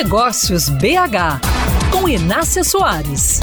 Negócios BH, com Inácia Soares.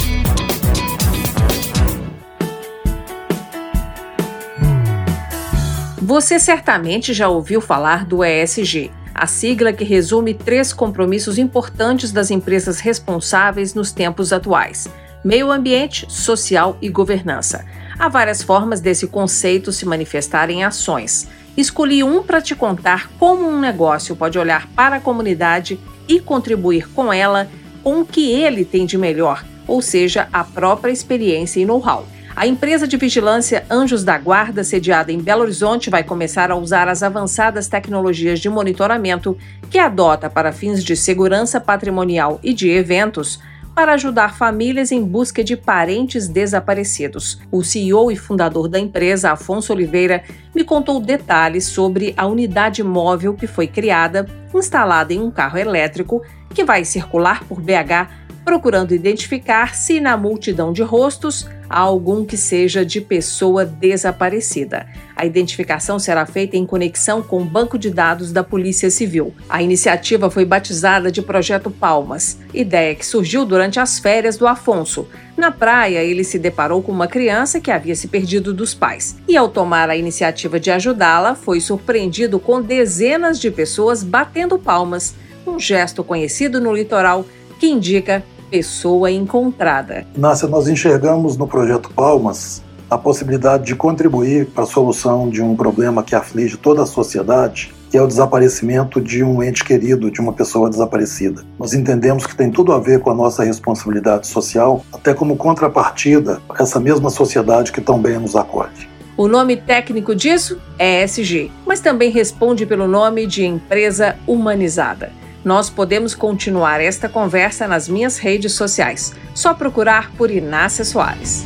Você certamente já ouviu falar do ESG, a sigla que resume três compromissos importantes das empresas responsáveis nos tempos atuais: meio ambiente, social e governança. Há várias formas desse conceito se manifestar em ações. Escolhi um para te contar como um negócio pode olhar para a comunidade e contribuir com ela com o que ele tem de melhor, ou seja, a própria experiência e know-how. A empresa de vigilância Anjos da Guarda, sediada em Belo Horizonte, vai começar a usar as avançadas tecnologias de monitoramento que adota para fins de segurança patrimonial e de eventos para ajudar famílias em busca de parentes desaparecidos. O CEO e fundador da empresa, Afonso Oliveira, me contou detalhes sobre a unidade móvel que foi criada, instalada em um carro elétrico, que vai circular por BH procurando identificar se na multidão de rostos há algum que seja de pessoa desaparecida. A identificação será feita em conexão com o banco de dados da Polícia Civil. A iniciativa foi batizada de Projeto Palmas, ideia que surgiu durante as férias do Afonso. Na praia, ele se deparou com uma criança que havia se perdido dos pais. E ao tomar a iniciativa de ajudá-la, foi surpreendido com dezenas de pessoas batendo palmas, um gesto conhecido no litoral que indica pessoa encontrada. Nácia, nós enxergamos no projeto Palmas a possibilidade de contribuir para a solução de um problema que aflige toda a sociedade, que é o desaparecimento de um ente querido, de uma pessoa desaparecida. Nós entendemos que tem tudo a ver com a nossa responsabilidade social, até como contrapartida a essa mesma sociedade que tão bem nos acolhe. O nome técnico disso é ESG, mas também responde pelo nome de empresa humanizada. Nós podemos continuar esta conversa nas minhas redes sociais. Só procurar por Inácia Soares.